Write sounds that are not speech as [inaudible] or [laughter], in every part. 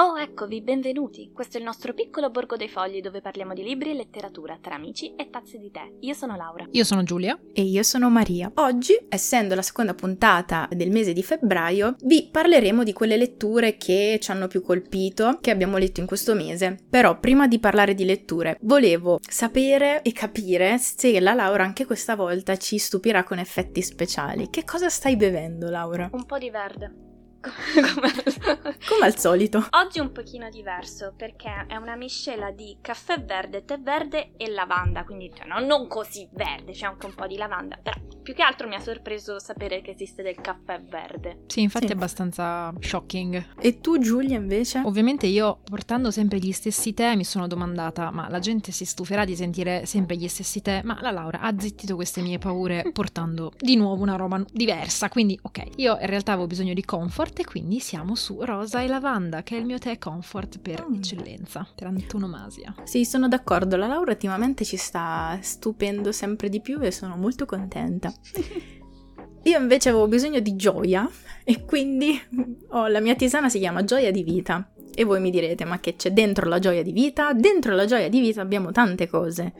Oh, eccovi, benvenuti! Questo è il nostro piccolo borgo dei fogli dove parliamo di libri e letteratura tra amici e tazze di tè. Io sono Laura. Io sono Giulia. E io sono Maria. Oggi, essendo la seconda puntata del mese di febbraio, vi parleremo di quelle letture che ci hanno più colpito, che abbiamo letto in questo mese. Però, prima di parlare di letture, volevo sapere e capire se la Laura anche questa volta ci stupirà con effetti speciali. Che cosa stai bevendo, Laura? Un po' di verde. Come al solito. Oggi un pochino diverso perché è una miscela di caffè verde, tè verde e lavanda, quindi cioè, no, non così verde, c'è anche un po' di lavanda, però più che altro mi ha sorpreso sapere che esiste del caffè verde. Sì, infatti sì. è abbastanza shocking. E tu Giulia invece? Ovviamente io portando sempre gli stessi tè mi sono domandata, ma la gente si stuferà di sentire sempre gli stessi tè? Ma la Laura ha zittito queste mie paure portando di nuovo una roba diversa, quindi ok, io in realtà avevo bisogno di comfort e quindi siamo su rosa e lavanda, che è il mio tè comfort per mm. eccellenza, per antonomasia. Sì, sono d'accordo, la Laura ultimamente ci sta stupendo sempre di più e sono molto contenta. [laughs] Io invece avevo bisogno di gioia e quindi oh, la mia tisana si chiama Gioia di Vita. E voi mi direte, ma che c'è dentro la gioia di vita? Dentro la gioia di vita abbiamo tante cose.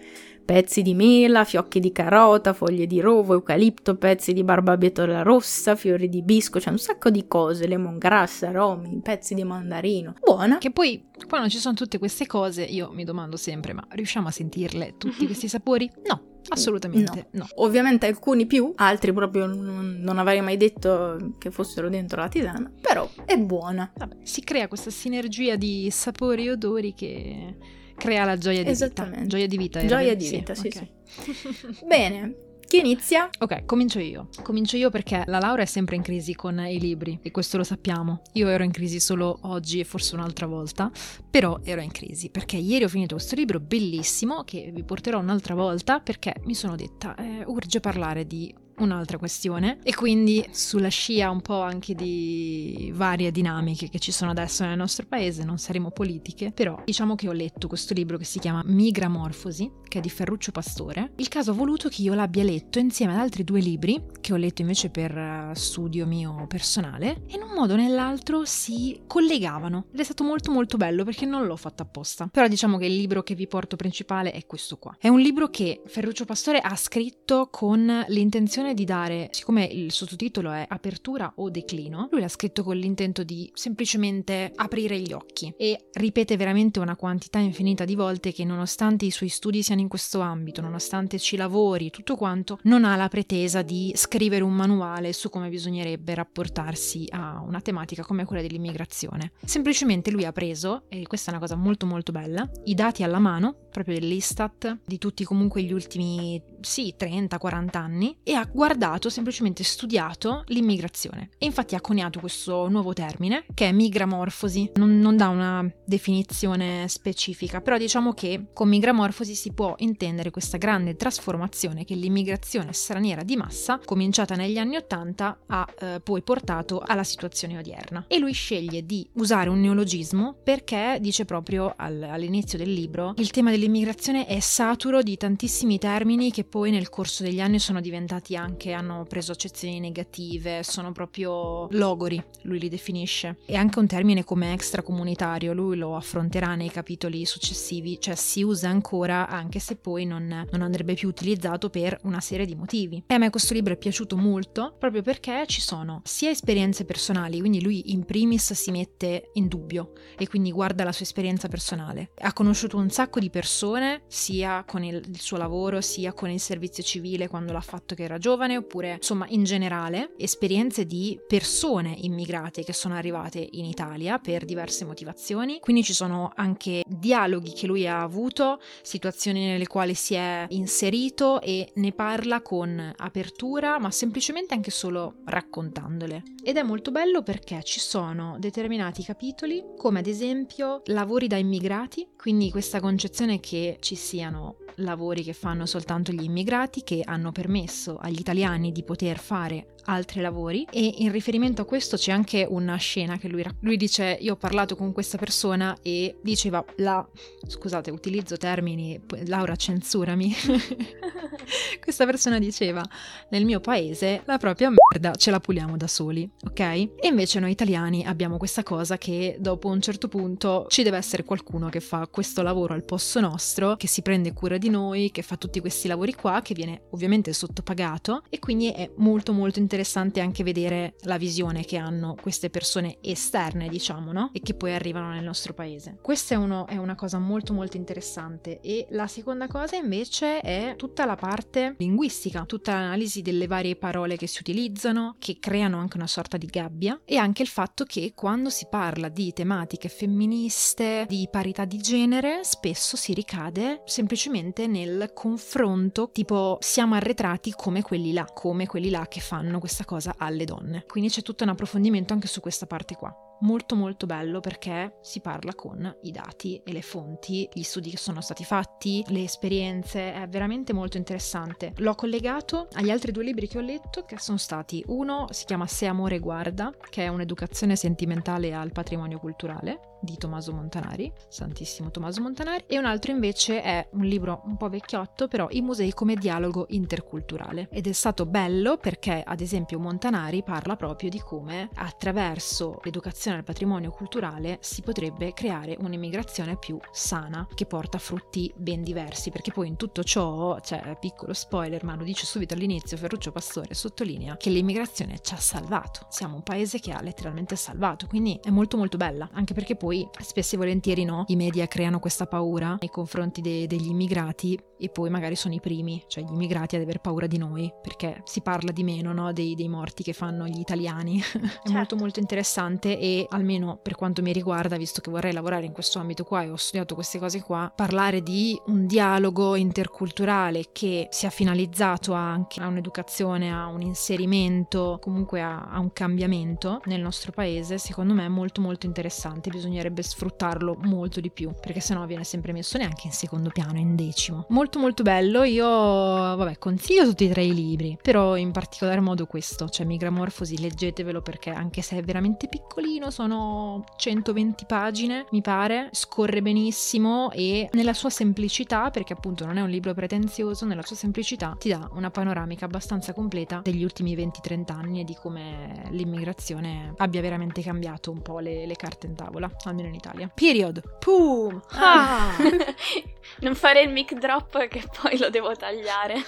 Pezzi di mela, fiocchi di carota, foglie di rovo, eucalipto, pezzi di barbabietola rossa, fiori di bisco, c'è un sacco di cose, lemongrass, aromi, pezzi di mandarino. Buona. Che poi, quando ci sono tutte queste cose, io mi domando sempre, ma riusciamo a sentirle tutti questi sapori? No, Assolutamente no. no. Ovviamente alcuni più, altri proprio non, non, avrei mai detto che fossero dentro la tisana, però è buona. Vabbè, si crea questa sinergia di sapori e odori che crea la gioia di Esattamente. vita. Gioia di vita. Gioia di vita, sì, okay. sì. Bene, chi inizia? Ok, comincio io. Comincio io perché la Laura è sempre in crisi con i libri e questo lo sappiamo. Io ero in crisi solo oggi e forse un'altra volta, però ero in crisi perché ieri ho finito questo libro bellissimo che vi porterò un'altra volta perché mi sono detta eh, urge parlare di un'altra questione e quindi sulla scia un po' anche di varie dinamiche che ci sono adesso nel nostro paese, non saremo politiche, però diciamo che ho letto questo libro che si chiama Migramorfosi, che è di Ferruccio Pastore. Il caso ha voluto che io l'abbia letto insieme ad altri due libri che ho letto invece per eh, studio mio personale e in un modo o nell'altro si collegavano ed è stato molto molto bello perché non l'ho fatto apposta. Però diciamo che il libro che vi porto principale è questo qua. È un libro che Ferruccio Pastore ha scritto con l'intenzione intenzione di dare, siccome il sottotitolo è apertura o declino, lui l'ha scritto con l'intento di semplicemente aprire gli occhi e ripete veramente una quantità infinita di volte che nonostante i suoi studi siano in questo ambito, nonostante ci lavori, tutto quanto, non ha la pretesa di scrivere un manuale su come bisognerebbe rapportarsi a una tematica come quella dell'immigrazione. Semplicemente lui ha preso, e questa è una cosa molto molto bella, i dati alla mano, proprio dell'Istat, di tutti comunque gli ultimi, sì, 30-40 anni, e ha guardato, semplicemente studiato l'immigrazione. E infatti ha coniato questo nuovo termine, che è migramorfosi. Non, non dà una definizione specifica, però diciamo che con migramorfosi si può intendere questa grande trasformazione che l'immigrazione straniera di massa, cominciata negli anni Ottanta, ha eh, poi portato alla situazione odierna. E lui sceglie di usare un neologismo perché dice proprio al, all'inizio del libro il tema dell'immigrazione è saturo di tantissimi termini che poi nel corso degli anni sono diventati anche che hanno preso accezioni negative, sono proprio logori, lui li definisce. E anche un termine come extracomunitario, lui lo affronterà nei capitoli successivi, cioè si usa ancora anche se poi non, non andrebbe più utilizzato per una serie di motivi. E a me questo libro è piaciuto molto proprio perché ci sono sia esperienze personali, quindi lui in primis si mette in dubbio e quindi guarda la sua esperienza personale. Ha conosciuto un sacco di persone, sia con il, il suo lavoro, sia con il servizio civile quando l'ha fatto che era giovane, oppure insomma in generale esperienze di persone immigrate che sono arrivate in Italia per diverse motivazioni. Quindi ci sono anche dialoghi che lui ha avuto, situazioni nelle quali si è inserito e ne parla con apertura, ma semplicemente anche solo raccontandole. Ed è molto bello perché ci sono determinati capitoli, come ad esempio lavori da immigrati, quindi questa concezione che ci siano lavori che fanno soltanto gli immigrati che hanno permesso agli italiani di poter fare altri lavori. E in riferimento a questo c'è anche una scena che lui, lui dice io ho parlato con questa persona e diceva la scusate utilizzo termini Laura censurami. [laughs] Questa persona diceva nel mio paese la propria merda ce la puliamo da soli ok? E invece noi italiani abbiamo questa cosa che dopo un certo punto ci deve essere qualcuno che fa questo lavoro al posto nostro che si prende cura di noi che fa tutti questi lavori qua che viene ovviamente sottopagato e quindi è molto molto interessante anche vedere la visione che hanno queste persone esterne, diciamo, no? E che poi arrivano nel nostro paese. Questa è, uno, è una cosa molto molto interessante e la seconda cosa invece è tutta la parte linguistica, tutta l'analisi delle varie parole che si utilizzano, che creano anche una sorta di gabbia e anche il fatto che quando si parla di tematiche femministe, di parità di genere, spesso si ricade semplicemente nel confronto, tipo siamo arretrati come quelli là, come quelli là che fanno questa cosa alle donne. Quindi c'è tutto un approfondimento anche su questa parte qua molto molto bello perché si parla con i dati e le fonti, gli studi che sono stati fatti, le esperienze, è veramente molto interessante. L'ho collegato agli altri due libri che ho letto che sono stati uno si chiama Se amore guarda, che è un'educazione sentimentale al patrimonio culturale di Tommaso Montanari, Santissimo Tommaso Montanari, e un altro invece è un libro un po' vecchiotto, però I musei come dialogo interculturale. Ed è stato bello perché, ad esempio, Montanari parla proprio di come attraverso l'educazione al patrimonio culturale si potrebbe creare un'immigrazione più sana che porta frutti ben diversi perché poi in tutto ciò, cioè piccolo spoiler ma lo dice subito all'inizio Ferruccio Pastore sottolinea che l'immigrazione ci ha salvato, siamo un paese che ha letteralmente salvato quindi è molto molto bella anche perché poi spesso e volentieri no, i media creano questa paura nei confronti de- degli immigrati e poi magari sono i primi, cioè gli immigrati ad aver paura di noi perché si parla di meno no, dei, dei morti che fanno gli italiani [laughs] è certo. molto molto interessante e almeno per quanto mi riguarda, visto che vorrei lavorare in questo ambito qua e ho studiato queste cose qua, parlare di un dialogo interculturale che sia finalizzato anche a un'educazione, a un inserimento, comunque a, a un cambiamento nel nostro paese, secondo me è molto molto interessante, bisognerebbe sfruttarlo molto di più, perché sennò viene sempre messo neanche in secondo piano, in decimo. Molto molto bello, io vabbè consiglio tutti e tre i libri, però in particolar modo questo, cioè Migramorfosi, leggetevelo perché anche se è veramente piccolino, sono 120 pagine, mi pare, scorre benissimo e nella sua semplicità, perché appunto non è un libro pretenzioso, nella sua semplicità ti dà una panoramica abbastanza completa degli ultimi 20-30 anni e di come l'immigrazione abbia veramente cambiato un po' le, le carte in tavola, almeno in Italia. Period. Boom! Ah. [laughs] non fare il mic drop che poi lo devo tagliare. [laughs]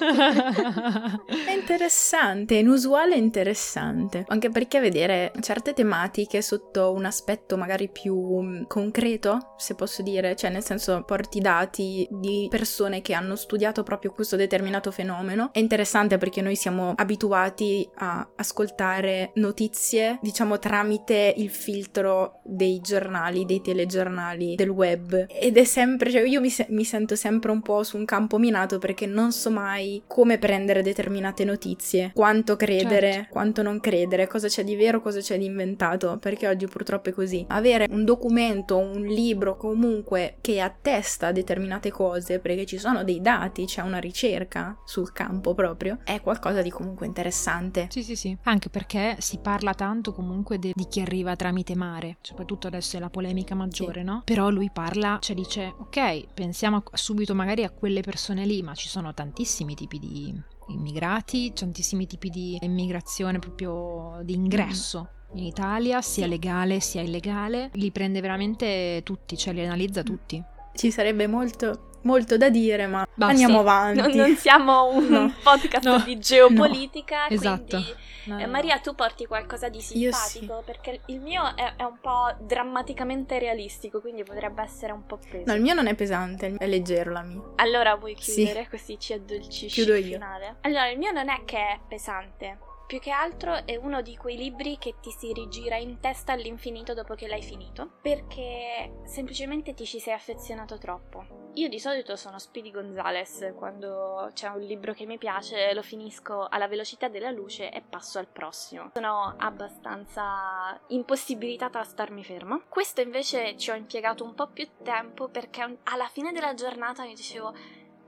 è interessante, inusuale e interessante, anche perché vedere certe tematiche sotto sotto un aspetto magari più mm, concreto, se posso dire, cioè nel senso porti dati di persone che hanno studiato proprio questo determinato fenomeno. È interessante perché noi siamo abituati a ascoltare notizie, diciamo, tramite il filtro dei giornali, dei telegiornali, del web. Ed è sempre, cioè io mi, se- mi sento sempre un po' su un campo minato perché non so mai come prendere determinate notizie, quanto credere, certo. quanto non credere, cosa c'è di vero, cosa c'è di inventato, perché oggi oggi purtroppo è così. Avere un documento, un libro comunque che attesta determinate cose, perché ci sono dei dati, c'è una ricerca sul campo proprio, è qualcosa di comunque interessante. Sì, sì, sì. Anche perché si parla tanto comunque de- di chi arriva tramite mare, soprattutto adesso è la polemica maggiore, sì. no? Però lui parla, cioè dice, ok, pensiamo subito magari a quelle persone lì, ma ci sono tantissimi tipi di immigrati, tantissimi tipi di immigrazione proprio di ingresso. Mm in Italia, sia legale sia illegale, li prende veramente tutti, cioè li analizza tutti. Ci sarebbe molto, molto da dire, ma Basta. andiamo avanti. Non, non siamo [laughs] un no. podcast no. di geopolitica, no. esatto. Eh, Maria, tu porti qualcosa di simpatico? Sì. Perché il mio è, è, un po' drammaticamente realistico, quindi potrebbe essere un po' peso. No, il mio non è pesante, è leggero la mia. Allora vuoi chiudere, sì. così ci addolcisci Chiudo il io. finale? Allora, il mio non è che è pesante più che altro è uno di quei libri che ti si rigira in testa all'infinito dopo che l'hai finito, perché semplicemente ti ci sei affezionato troppo. Io di solito sono Speedy Gonzales, quando c'è un libro che mi piace lo finisco alla velocità della luce e passo al prossimo. Sono abbastanza impossibilitata a starmi ferma. Questo invece ci ho impiegato un po' più tempo perché alla fine della giornata mi dicevo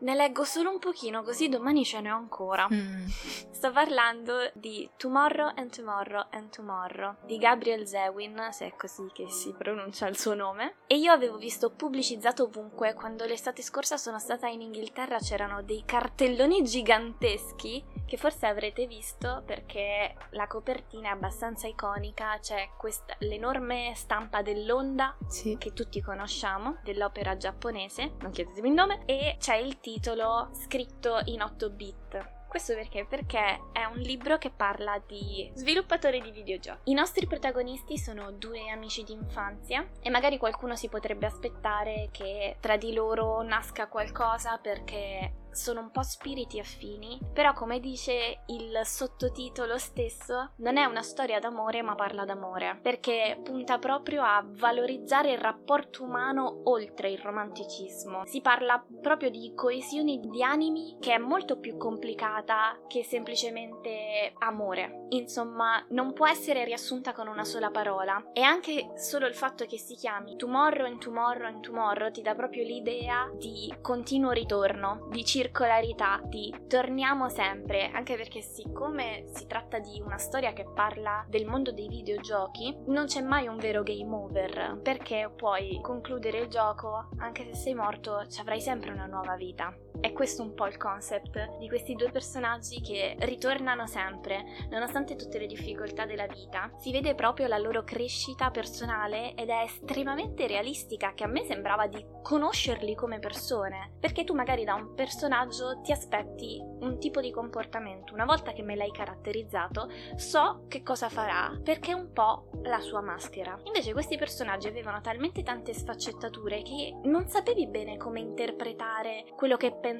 ne leggo solo un pochino, così domani ce ne ho ancora. Mm. Sto parlando di Tomorrow and Tomorrow and Tomorrow di Gabriel Zewin, se è così che si pronuncia il suo nome. E io avevo visto pubblicizzato ovunque quando l'estate scorsa sono stata in Inghilterra c'erano dei cartelloni giganteschi che forse avrete visto perché la copertina è abbastanza iconica, c'è questa, l'enorme stampa dell'onda Sì. che tutti conosciamo, dell'opera giapponese, non chiedetemi il nome, e c'è il titolo scritto in 8 bit. Questo perché? Perché è un libro che parla di sviluppatori di videogiochi. I nostri protagonisti sono due amici di infanzia e magari qualcuno si potrebbe aspettare che tra di loro nasca qualcosa perché sono un po' spiriti affini, però come dice il sottotitolo stesso, non è una storia d'amore ma parla d'amore, perché punta proprio a valorizzare il rapporto umano oltre il romanticismo. Si parla proprio di coesione di animi che è molto più complicata che semplicemente amore. Insomma, non può essere riassunta con una sola parola e anche solo il fatto che si chiami Tomorrow and Tomorrow and Tomorrow ti dà proprio l'idea di continuo ritorno, di circolarità, di torniamo sempre, anche perché siccome si tratta di una storia che parla del mondo dei videogiochi, non c'è mai un vero game over, perché puoi concludere il gioco, anche se sei morto, ci avrai sempre una nuova vita. È questo un po' il concept di questi due personaggi che ritornano sempre, nonostante tutte le difficoltà della vita. Si vede proprio la loro crescita personale ed è estremamente realistica, che a me sembrava di conoscerli come persone, perché tu magari da un personaggio ti aspetti un tipo di comportamento. Una volta che me l'hai caratterizzato, so che cosa farà, perché è un po' la sua maschera. Invece questi personaggi avevano talmente tante sfaccettature che non sapevi bene come interpretare quello che pensavano.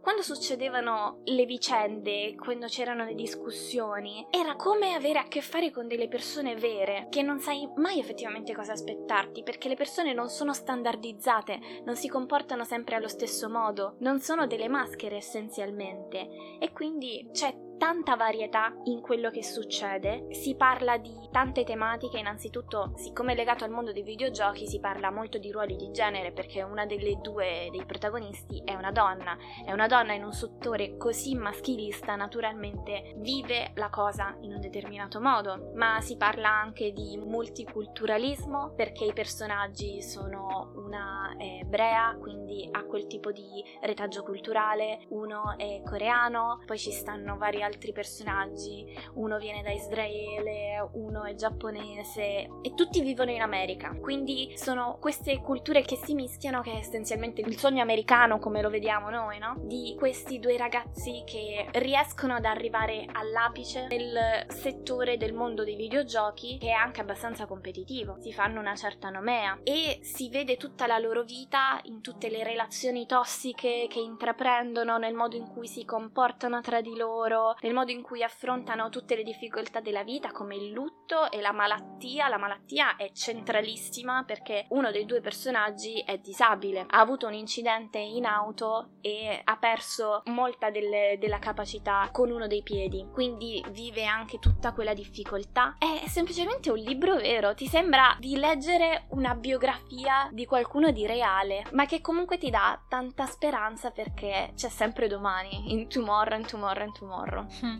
Quando succedevano le vicende, quando c'erano le discussioni, era come avere a che fare con delle persone vere, che non sai mai effettivamente cosa aspettarti, perché le persone non sono standardizzate, non si comportano sempre allo stesso modo, non sono delle maschere essenzialmente, e quindi c'è tanta varietà in quello che succede, si parla di tante tematiche, innanzitutto siccome è legato al mondo dei videogiochi si parla molto di ruoli di genere perché una delle due dei protagonisti è una donna, è una donna in un settore così maschilista naturalmente vive la cosa in un determinato modo, ma si parla anche di multiculturalismo perché i personaggi sono una ebrea, quindi ha quel tipo di retaggio culturale, uno è coreano, poi ci stanno vari altri personaggi, uno viene da Israele, uno è giapponese e tutti vivono in America. Quindi sono queste culture che si mischiano che è essenzialmente il sogno americano come lo vediamo noi, no? Di questi due ragazzi che riescono ad arrivare all'apice nel settore del mondo dei videogiochi che è anche abbastanza competitivo. Si fanno una certa nomea e si vede tutta la loro vita in tutte le relazioni tossiche che intraprendono, nel modo in cui si comportano tra di loro, nel modo in cui affrontano tutte le difficoltà della vita come il lutto e la malattia. La malattia è centralissima perché uno dei due personaggi è disabile, ha avuto un incidente in auto e ha perso molta delle- della capacità con uno dei piedi, quindi vive anche tutta quella difficoltà. È semplicemente un libro vero, ti sembra di leggere una biografia di qualcuno di reale, ma che comunque ti dà tanta speranza perché c'è sempre domani, in tomorrow, in tomorrow, in tomorrow. Mm.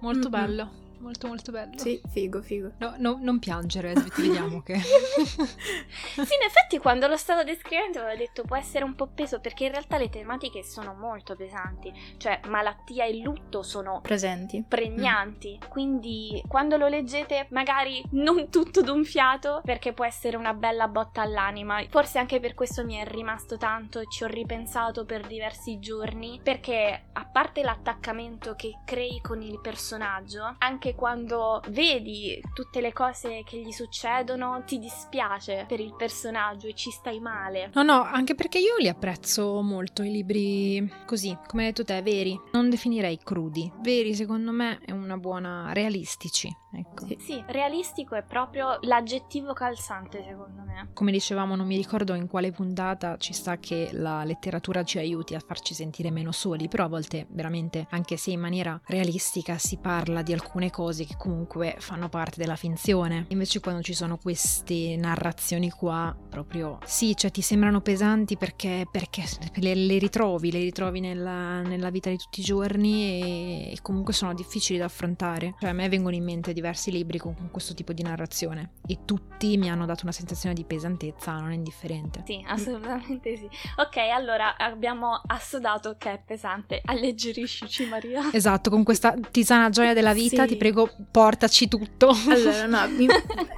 Molto Mhm. bello, molto molto bello. Sì, figo, figo. No, no, non piangere, ti vediamo che... [laughs] sì, in effetti quando lo stavo descrivendo avevo detto può essere un po' peso perché in realtà le tematiche sono molto pesanti, cioè malattia e lutto sono Presenti. pregnanti, quindi quando lo leggete magari non tutto d'un fiato perché può essere una bella botta all'anima. Forse anche per questo mi è rimasto tanto e ci ho ripensato per diversi giorni perché a parte l'attaccamento che crei con il personaggio, anche quando vedi tutte le cose che gli succedono ti dispiace per il personaggio e ci stai male. No, no, anche perché io li apprezzo molto i libri così, come hai detto te, veri. Non definirei crudi. Veri, secondo me, è una buona... realistici, ecco. Sì. Sì, realistico è proprio l'aggettivo calzante secondo me. Come dicevamo, non mi ricordo in quale puntata ci sta che la letteratura ci aiuti a farci sentire meno soli, però a volte veramente, anche se in maniera realistica, si parla di alcune cose che comunque fanno parte della finzione. Invece quando ci sono queste narrazioni qua, proprio sì, cioè ti sembrano pesanti perché, perché le, le, ritrovi, le ritrovi nella, nella, vita di tutti i giorni e, e, comunque sono difficili da affrontare. Cioè a me vengono in mente diversi libri con, con questo tipo di narrazione e tutti mi hanno dato una sensazione di pesantezza non indifferente. Sì, assolutamente sì. Ok, allora abbiamo assodato che è pesante. Alleggeriscici Maria. Esatto, con questa tisana gioia della vita sì. ti prego portaci tutto. Allora no, [laughs] vi,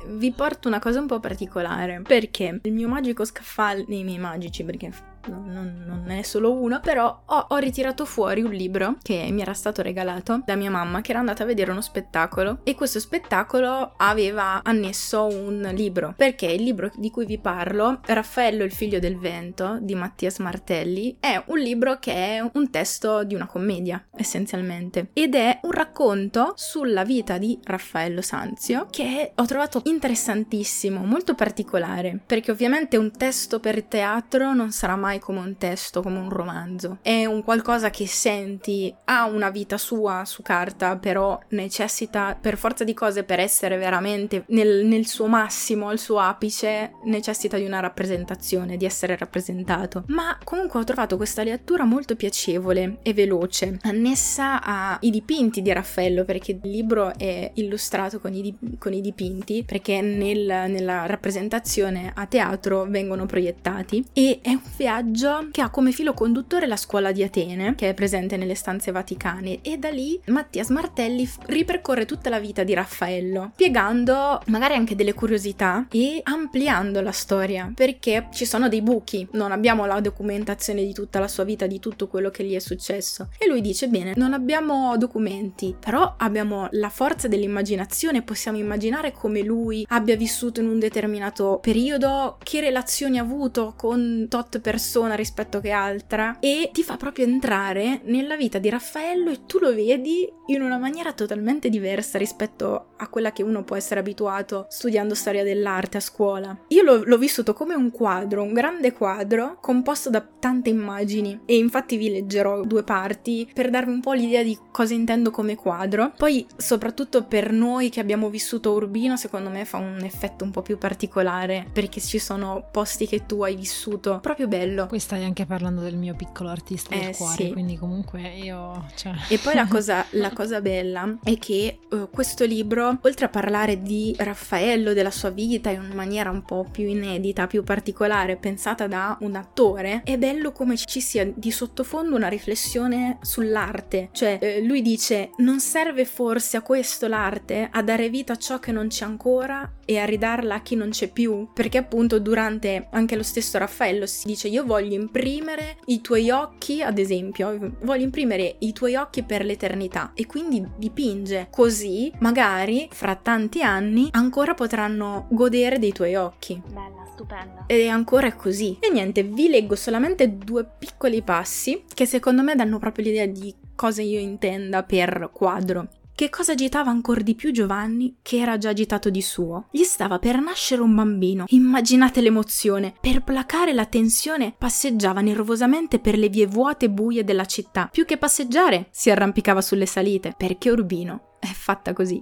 vi porto una cosa un po' particolare perché il mio magico scaffale, i miei magici perché non, non, è solo uno, però ho, ho, ritirato fuori un libro che mi era stato regalato da mia mamma che era andata a vedere uno spettacolo e questo spettacolo aveva annesso un libro perché il libro di cui vi parlo, Raffaello il figlio del vento di Mattias Martelli, è un libro che è un testo di una commedia essenzialmente ed è un racconto sulla vita di Raffaello Sanzio che ho trovato interessantissimo, molto particolare perché ovviamente un testo per teatro non sarà mai mai come un testo, come un romanzo. È un qualcosa che senti, ha una vita sua su carta, però necessita per forza di cose, per essere veramente nel, nel suo massimo, al suo apice, necessita di una rappresentazione, di essere rappresentato. Ma comunque ho trovato questa lettura molto piacevole e veloce, annessa ai dipinti di Raffaello, perché il libro è illustrato con i, dip- con i dipinti, perché nel, nella rappresentazione a teatro vengono proiettati, e è un viaggio viaggio che ha come filo conduttore la scuola di Atene, che è presente nelle stanze vaticane, e da lì Mattias Martelli ripercorre tutta la vita di Raffaello, spiegando magari anche delle curiosità e ampliando la storia, perché ci sono dei buchi, non abbiamo la documentazione di tutta la sua vita, di tutto quello che gli è successo. E lui dice, bene, non abbiamo documenti, però abbiamo la forza dell'immaginazione, possiamo immaginare come lui abbia vissuto in un determinato periodo, che relazioni ha avuto con tot persone, persona rispetto che altra e ti fa proprio entrare nella vita di Raffaello e tu lo vedi in una maniera totalmente diversa rispetto a quella che uno può essere abituato studiando storia dell'arte a scuola. Io l'ho, l'ho vissuto come un quadro, un grande quadro composto da tante immagini e infatti vi leggerò due parti per darvi un po' l'idea di cosa intendo come quadro. Poi soprattutto per noi che abbiamo vissuto Urbino secondo me fa un effetto un po' più particolare perché ci sono posti che tu hai vissuto proprio bello quello. Poi stai anche parlando del mio piccolo artista del eh, cuore, sì. quindi comunque io... Cioè... E poi la cosa, [laughs] la cosa bella è che uh, questo libro, oltre a parlare di Raffaello, della sua vita in maniera un po' più inedita, più particolare, pensata da un attore, è bello come ci sia di sottofondo una riflessione sull'arte. Cioè, eh, lui dice, non serve forse a questo l'arte, a dare vita a ciò che non c'è ancora e a ridarla a chi non c'è più? Perché appunto durante anche lo stesso Raffaello si dice, io voglio imprimere i tuoi occhi, ad esempio, voglio imprimere i tuoi occhi per l'eternità e quindi dipinge così magari fra tanti anni ancora potranno godere dei tuoi occhi. Bella, stupenda. E ancora è così. E niente, vi leggo solamente due piccoli passi che secondo me danno proprio l'idea di cosa io intenda per quadro. Che cosa agitava ancora di più Giovanni, che era già agitato di suo? Gli stava per nascere un bambino. Immaginate l'emozione. Per placare la tensione passeggiava nervosamente per le vie vuote e buie della città. Più che passeggiare, si arrampicava sulle salite, perché Urbino è fatta così.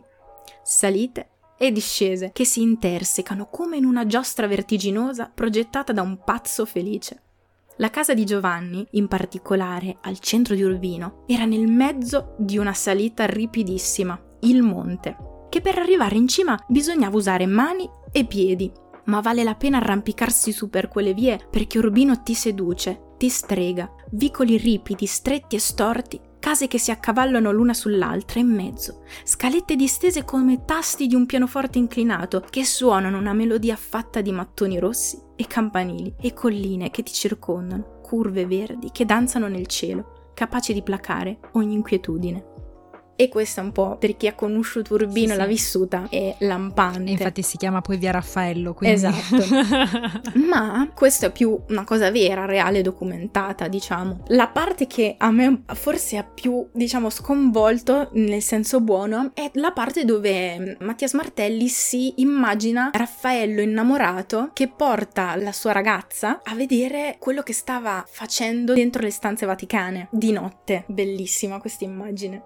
Salite e discese che si intersecano come in una giostra vertiginosa progettata da un pazzo felice. La casa di Giovanni, in particolare al centro di Urbino, era nel mezzo di una salita ripidissima, il monte, che per arrivare in cima bisognava usare mani e piedi. Ma vale la pena arrampicarsi su per quelle vie perché Urbino ti seduce, ti strega, vicoli ripidi, stretti e storti case che si accavallano l'una sull'altra in mezzo, scalette distese come tasti di un pianoforte inclinato che suonano una melodia fatta di mattoni rossi e campanili e colline che ti circondano, curve verdi che danzano nel cielo, capaci di placare ogni inquietudine. E questa un po' per chi ha conosciuto Urbino e l'ha vissuta è lampante. Infatti si chiama poi via Raffaello. Quindi... Esatto. [laughs] Ma questa è più una cosa vera, reale, documentata, diciamo. La parte che a me forse ha più, diciamo, sconvolto nel senso buono è la parte dove Mattias Martelli si immagina Raffaello innamorato che porta la sua ragazza a vedere quello che stava facendo dentro le stanze vaticane di notte. Bellissima questa immagine.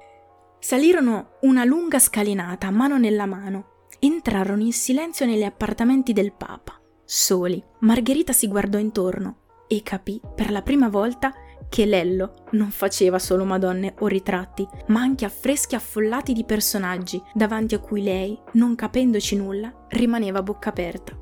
Salirono una lunga scalinata, mano nella mano. Entrarono in silenzio negli appartamenti del Papa. soli. Margherita si guardò intorno e capì per la prima volta che Lello non faceva solo madonne o ritratti, ma anche affreschi affollati di personaggi davanti a cui lei, non capendoci nulla, rimaneva a bocca aperta.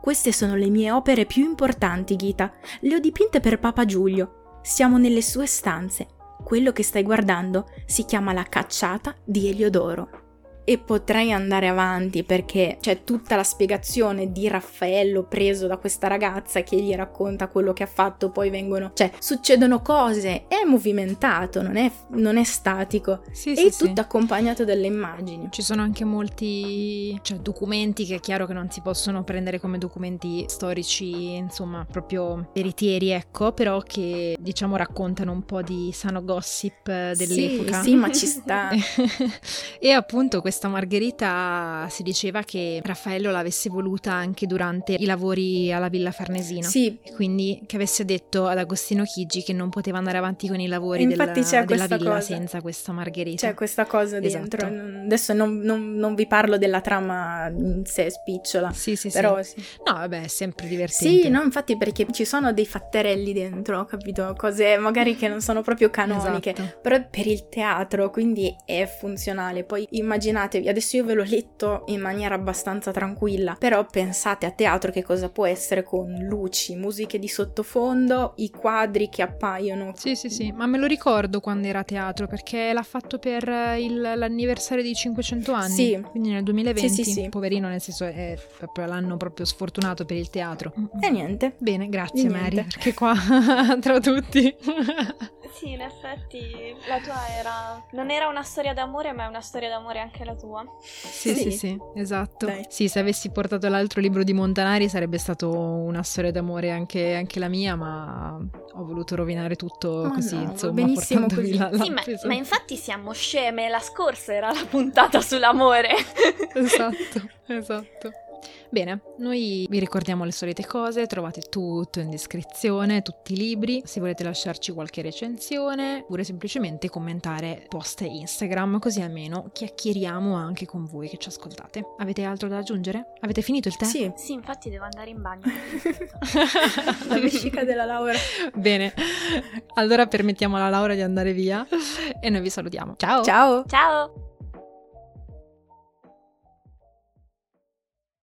Queste sono le mie opere più importanti, Ghita. Le ho dipinte per Papa Giulio. Siamo nelle sue stanze. Quello che stai guardando si chiama La cacciata di Eliodoro e potrei andare avanti perché c'è tutta la spiegazione di Raffaello preso da questa ragazza che gli racconta quello che ha fatto, poi vengono, cioè succedono cose, è movimentato, non è, non è statico Sì, e sì, è sì. tutto accompagnato dalle immagini. Ci sono anche molti cioè, documenti che è chiaro che non si possono prendere come documenti storici, insomma, proprio veritieri, ecco, però che diciamo raccontano un po' di sano gossip eh, dell'epoca. Sì, sì, ma ci sta. [laughs] e appunto questa Margherita si diceva che Raffaello l'avesse voluta anche durante i lavori alla Villa Farnesina. Sì, E quindi che avesse detto ad Agostino Chigi che non poteva andare avanti con i lavori infatti della, c'è della questa villa cosa. senza questa Margherita. c'è questa cosa Esatto. dentro. Adesso non, non- non vi parlo della trama in sé spicciola, Sì, sì, sì. però sì. No, vabbè, è sempre divertente. Sì, no, infatti perché ci sono dei fatterelli dentro, capito? Cose magari che non sono proprio canoniche, Esatto. però per il teatro, quindi è funzionale. Poi immaginatevi, adesso io ve l'ho letto in maniera abbastanza tranquilla, però pensate a teatro che cosa può essere con luci, musiche di sottofondo, i quadri che appaiono. Sì, sì, sì, ma me lo ricordo quando era a teatro perché l'ha fatto per eh, il- l'anniversario dei 500 anni, Sì. quindi nel 2020. Sì, sì, sì. Poverino, nel senso è proprio l'anno proprio sfortunato per il teatro. E niente. Bene, grazie Di Mary, niente. perché qua [laughs] tra tutti. [laughs] Sì, in effetti la tua era... non era una storia d'amore, ma è una storia d'amore anche la tua. Sì, sì, Sì. sì, esatto. Dai. Sì, se avessi portato l'altro libro di Montanari sarebbe stato una storia d'amore anche, anche la mia, ma ho voluto rovinare tutto Ma così, no, insomma, benissimo così. la, la Sì, ma, ma infatti siamo sceme, la scorsa era la puntata sull'amore. [laughs] Esatto, esatto. Bene, noi vi ricordiamo le solite cose, trovate tutto in descrizione, tutti i libri, se volete lasciarci qualche recensione, oppure semplicemente commentare post Instagram, così almeno chiacchieriamo anche con voi che ci ascoltate. Avete altro da aggiungere? Avete finito il tè? Sì, Sì, infatti devo andare in bagno. [laughs] la vescica della Laura. Bene, allora permettiamo alla Laura di andare via e noi vi salutiamo. Ciao! Ciao! Ciao!